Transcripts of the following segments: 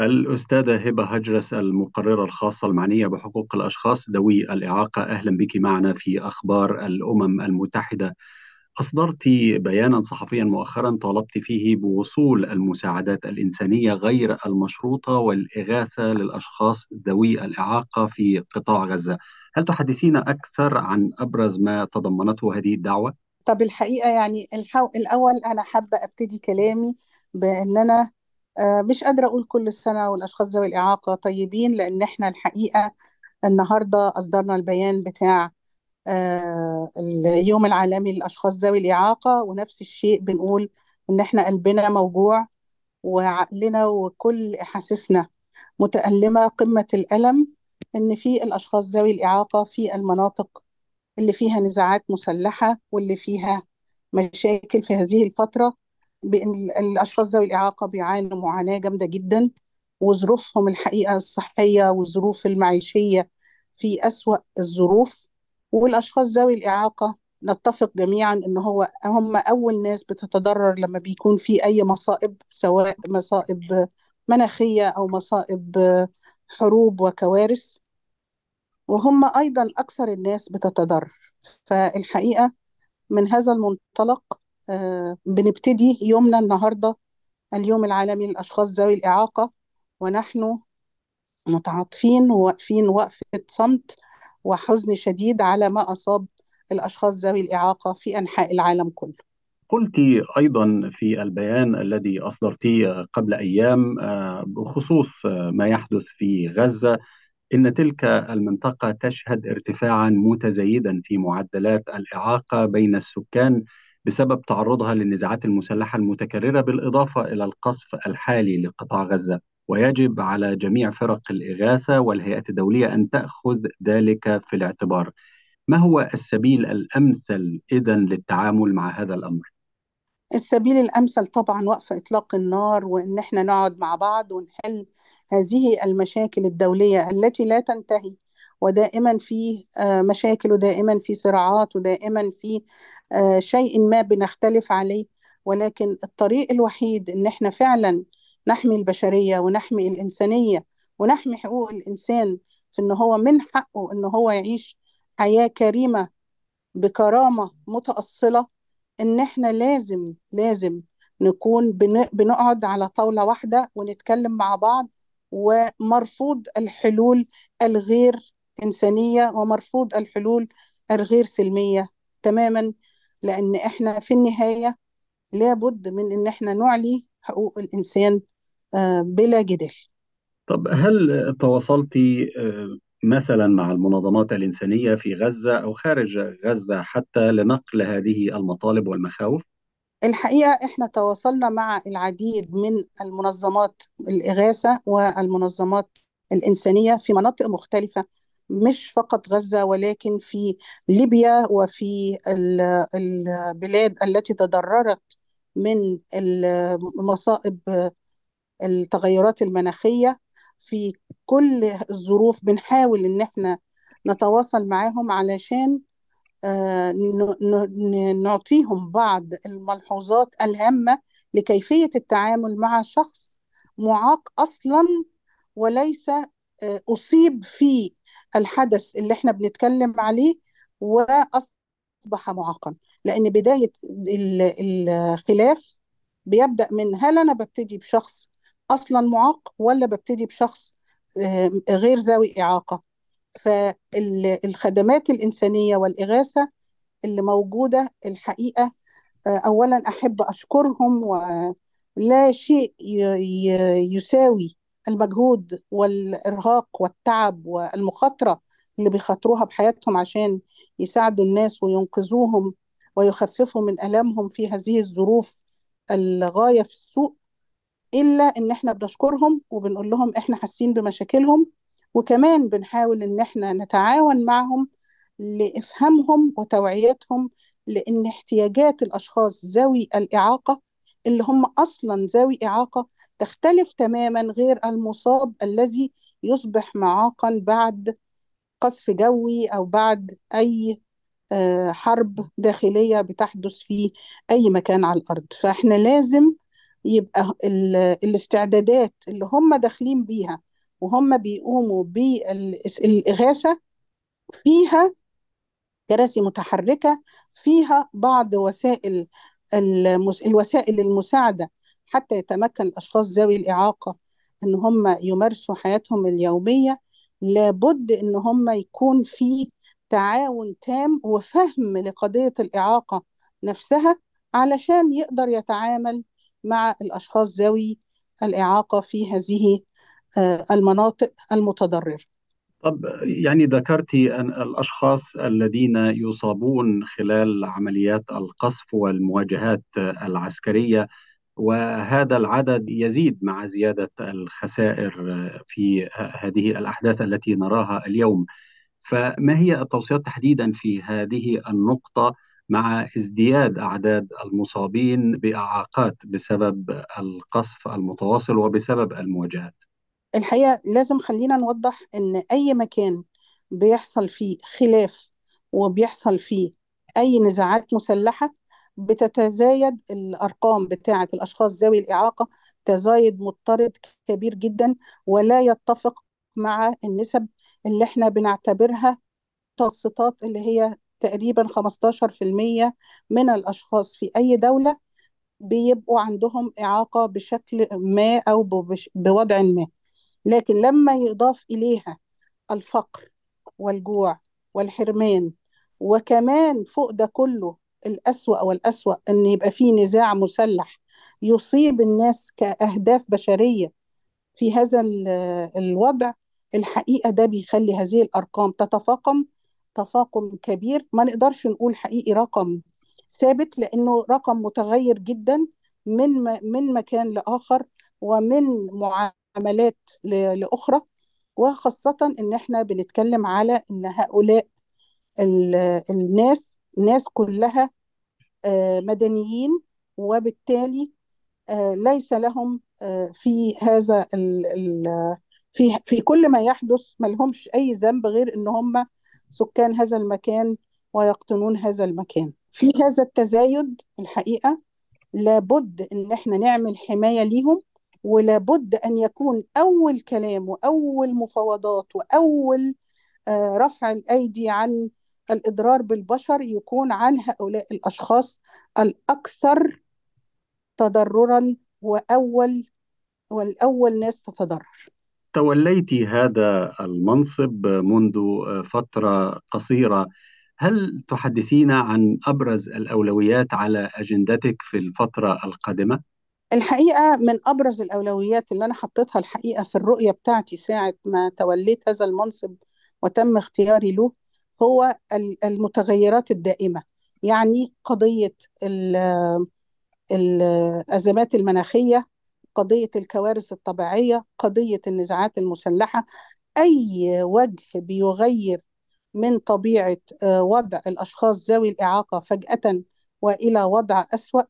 الأستاذة هبة هجرس المقررة الخاصة المعنية بحقوق الأشخاص ذوي الإعاقة. أهلا بك معنا في أخبار الأمم المتحدة. أصدرت بيانا صحفيا مؤخرا طالبت فيه بوصول المساعدات الإنسانية غير المشروطة والإغاثة للأشخاص ذوي الإعاقة في قطاع غزة. هل تحدثين أكثر عن أبرز ما تضمنته هذه الدعوة؟ طب الحقيقة يعني الحو... الأول أنا حابة أبتدي كلامي بأن أنا مش قادرة أقول كل سنة والأشخاص ذوي الإعاقة طيبين لأن إحنا الحقيقة النهاردة أصدرنا البيان بتاع آه، اليوم العالمي للأشخاص ذوي الإعاقة ونفس الشيء بنقول إن إحنا قلبنا موجوع وعقلنا وكل أحاسيسنا متألمة. قمة الألم إن في الأشخاص ذوي الإعاقة في المناطق اللي فيها نزاعات مسلحة واللي فيها مشاكل في هذه الفترة. بأن الأشخاص ذوي الإعاقة بيعانوا معاناة جامدة جدا وظروفهم الحقيقة الصحية والظروف المعيشية في أسوأ الظروف. والأشخاص ذوي الإعاقة نتفق جميعا إن هو هم أول ناس بتتضرر لما بيكون في أي مصائب سواء مصائب مناخية أو مصائب حروب وكوارث. وهم أيضا أكثر الناس بتتضرر. فالحقيقة من هذا المنطلق بنبتدي يومنا النهاردة اليوم العالمي للأشخاص ذوي الإعاقة ونحن متعاطفين وواقفين وقفة صمت وحزن شديد على ما أصاب الأشخاص ذوي الإعاقة في أنحاء العالم كله. قلت أيضا في البيان الذي أصدرتيه قبل أيام آه، بخصوص ما يحدث في غزة إن تلك المنطقة تشهد ارتفاعا متزايدا في معدلات الإعاقة بين السكان بسبب تعرضها للنزاعات المسلحة المتكررة بالإضافة إلى القصف الحالي لقطاع غزة. ويجب على جميع فرق الإغاثة والهيئات الدولية أن تأخذ ذلك في الاعتبار. ما هو السبيل الأمثل إذا للتعامل مع هذا الأمر؟ السبيل الأمثل طبعا وقف إطلاق النار وإن إحنا نقعد مع بعض ونحل هذه المشاكل الدولية التي لا تنتهي. ودائما في آه، مشاكل ودائما في صراعات ودائما في آه، شيء ما بنختلف عليه. ولكن الطريق الوحيد إن إحنا فعلا نحمي البشرية ونحمي الإنسانية ونحمي حقوق الإنسان في إن هو من حقه إن هو يعيش حياة كريمة بكرامة متأصلة إن إحنا لازم لازم نكون بنقعد على طاولة واحدة ونتكلم مع بعض ومرفوض الحلول الغير إنسانية ومرفوض الحلول الغير سلمية تماما لأن إحنا في النهاية لابد من إن إحنا نعلي حقوق الإنسان آه، بلا جدال طب هل تواصلت آه، مثلا مع المنظمات الإنسانية في غزة أو خارج غزة حتى لنقل هذه المطالب والمخاوف؟ الحقيقة إحنا تواصلنا مع العديد من المنظمات الإغاثة والمنظمات الإنسانية في مناطق مختلفة مش فقط غزة ولكن في ليبيا وفي البلاد التي تضررت من مصائب التغيرات المناخية. في كل الظروف بنحاول إن إحنا نتواصل معاهم علشان آه، نعطيهم بعض الملحوظات الهامة لكيفية التعامل مع شخص معاق أصلا وليس أصيب في الحدث اللي إحنا بنتكلم عليه وأصبح معاقا. لأن بداية الخلاف بيبدأ من هل أنا ببتدي بشخص أصلا معاق ولا ببتدي بشخص غير ذوي إعاقة. فالخدمات الإنسانية والإغاثة اللي موجودة الحقيقة آه، أولا أحب أشكرهم ولا شيء يساوي المجهود والإرهاق والتعب والمخاطرة اللي بيخاطروها بحياتهم عشان يساعدوا الناس وينقذوهم ويخففوا من ألمهم في هذه الظروف الغاية في السوء إلا إن إحنا بنشكرهم وبنقول لهم إحنا حاسين بمشاكلهم وكمان بنحاول إن إحنا نتعاون معهم لإفهامهم وتوعيتهم لأن احتياجات الأشخاص ذوي الإعاقة اللي هم أصلا ذوي إعاقة تختلف تماما غير المصاب الذي يصبح معاقا بعد قصف جوي أو بعد أي آه، حرب داخلية بتحدث في أي مكان على الأرض فإحنا لازم يبقى ال- الاستعدادات اللي هم داخلين بيها وهم بيقوموا بالإغاثة فيها كراسي متحركة فيها بعض وسائل. الوسائل المساعدة حتى يتمكن الأشخاص ذوي الإعاقة إن هم يمارسوا حياتهم اليومية لابد إن هم يكون في تعاون تام وفهم لقضية الإعاقة نفسها علشان يقدر يتعامل مع الأشخاص ذوي الإعاقة في هذه آه، المناطق المتضررة. طب يعني ذكرتي أن الأشخاص الذين يصابون خلال عمليات القصف والمواجهات العسكرية وهذا العدد يزيد مع زيادة الخسائر في هذه الأحداث التي نراها اليوم. فما هي التوصيات تحديدا في هذه النقطة مع ازدياد أعداد المصابين بإعاقات بسبب القصف المتواصل وبسبب المواجهات؟ الحقيقة لازم خلينا نوضح إن أي مكان بيحصل فيه خلاف وبيحصل فيه أي نزاعات مسلحة بتتزايد الأرقام بتاعة الأشخاص ذوي الإعاقة تزايد مضطرد كبير جدا ولا يتفق مع النسب اللي إحنا بنعتبرها متوسطات اللي هي تقريبا 15% من الأشخاص في أي دولة بيبقوا عندهم إعاقة بشكل ما بش- بوضع ما. لكن لما يضاف إليها الفقر والجوع والحرمان وكمان فوق ده كله الأسوأ والأسوأ إن يبقى فيه نزاع مسلح يصيب الناس كأهداف بشرية في هذا ال- الوضع الحقيقة ده بيخلي هذه الأرقام تتفاقم تفاقم كبير. ما نقدرش نقول حقيقي رقم ثابت لأنه رقم متغير جدا من من مكان لآخر ومن معاملات ل- لأخرى وخاصة إن إحنا بنتكلم على إن هؤلاء ال- الناس ناس كلها آه، مدنيين وبالتالي آه، ليس لهم آه، في هذا في في كل ما يحدث ما لهمش أي ذنب غير إن هم سكان هذا المكان ويقطنون هذا المكان. في هذا التزايد الحقيقة لابد إن إحنا نعمل حماية ليهم ولابد أن يكون أول كلام وأول مفاوضات وأول آه، رفع الأيدي عن الإضرار بالبشر يكون عن هؤلاء الأشخاص الأكثر تضررا وأول والأول ناس تتضرر توليت هذا المنصب منذ فترة قصيرة هل تحدثين عن أبرز الأولويات على أجندتك في الفترة القادمة؟ الحقيقة من أبرز الأولويات اللي أنا حطيتها الحقيقة في الرؤية بتاعتي ساعة ما توليت هذا المنصب وتم اختياري له هو ال- المتغيرات الدائمة. يعني قضية ال- الأزمات المناخية قضية الكوارث الطبيعية قضية النزاعات المسلحة. أي وجه بيغير من طبيعة آه، وضع الأشخاص ذوي الإعاقة فجأة وإلى وضع أسوأ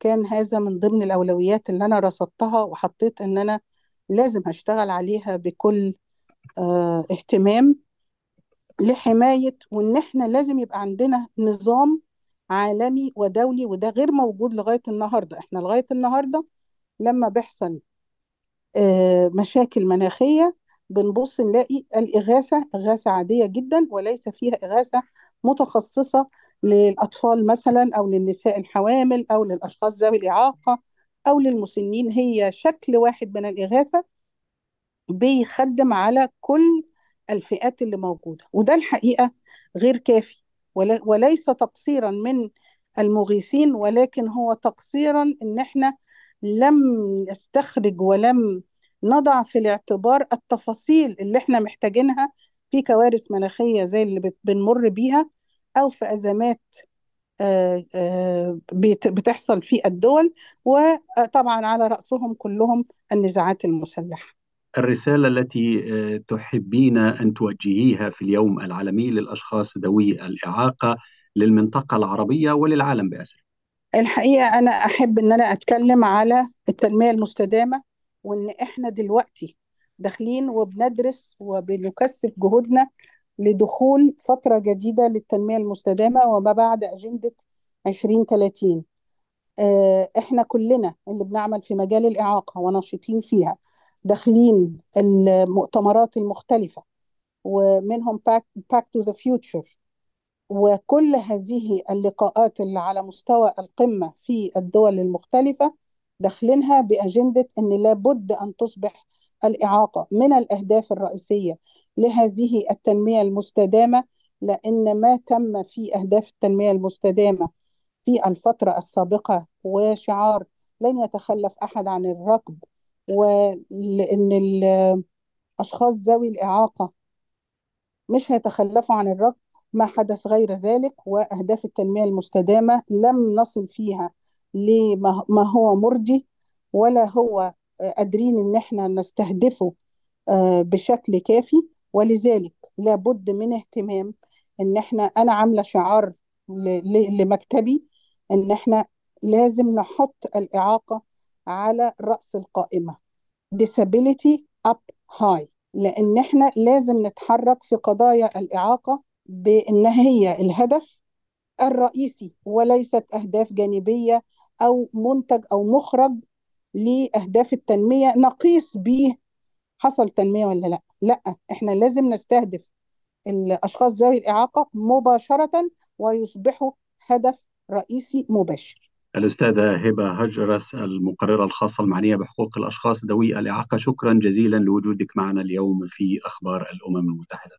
كان هذا من ضمن الأولويات اللي أنا رصدتها وحطيت إن أنا لازم هشتغل عليها بكل آه، اهتمام لحماية وإن إحنا لازم يبقى عندنا نظام عالمي ودولي وده غير موجود لغاية النهاردة. إحنا لغاية النهاردة لما بيحصل آه، مشاكل مناخية بنبص نلاقي الإغاثة إغاثة عادية جدا وليس فيها إغاثة متخصصة للأطفال مثلا أو للنساء الحوامل أو للأشخاص ذوي الإعاقة أو للمسنين هي شكل واحد من الإغاثة بيخدم على كل الفئات اللي موجودة وده الحقيقة غير كافي وليس تقصيرا من المغيثين ولكن هو تقصيرا إن إحنا لم نستخرج ولم نضع في الاعتبار التفاصيل اللي إحنا محتاجينها في كوارث مناخية زي اللي بنمر بيها أو في أزمات آه، آه، بت- بتحصل في الدول وطبعا على رأسهم كلهم النزاعات المسلحة. الرسالة التي آه، تحبين أن توجهيها في اليوم العالمي للأشخاص ذوي الإعاقة للمنطقة العربية وللعالم بأسره الحقيقة أنا أحب إن أنا أتكلم على التنمية المستدامة وإن إحنا دلوقتي داخلين وبندرس وبنكثف جهودنا لدخول فترة جديدة للتنمية المستدامة وما بعد أجندة 2030 آه، إحنا كلنا اللي بنعمل في مجال الإعاقة وناشطين فيها داخلين المؤتمرات المختلفة ومنهم Back to the Future وكل هذه اللقاءات اللي على مستوى القمة في الدول المختلفة داخلينها بأجندة أن لابد أن تصبح الإعاقة من الأهداف الرئيسية لهذه التنمية المستدامة لأن ما تم في أهداف التنمية المستدامة في الفترة السابقة وشعار لن يتخلف أحد عن الركب ولأن الأشخاص ذوي الإعاقة مش هيتخلفوا عن الركب ما حدث غير ذلك وأهداف التنمية المستدامة لم نصل فيها لما هو مرضي ولا هو قادرين إن إحنا نستهدفه آه، بشكل كافي. ولذلك لابد من اهتمام إن إحنا أنا عاملة شعار لمكتبي إن إحنا لازم نحط الإعاقة على رأس القائمة. Disability up high لأن إحنا لازم نتحرك في قضايا الإعاقة بأن هي الهدف الرئيسي وليست أهداف جانبية أو منتج أو مخرج لأهداف التنمية. نقيس به حصل تنمية ولا لا. لا إحنا لازم نستهدف الأشخاص ذوي الإعاقة مباشرة ويصبحوا هدف رئيسي مباشر. الأستاذة هبة هجرس المقررة الخاصة المعنية بحقوق الأشخاص ذوي الإعاقة. شكرا جزيلا لوجودك معنا اليوم في أخبار الأمم المتحدة.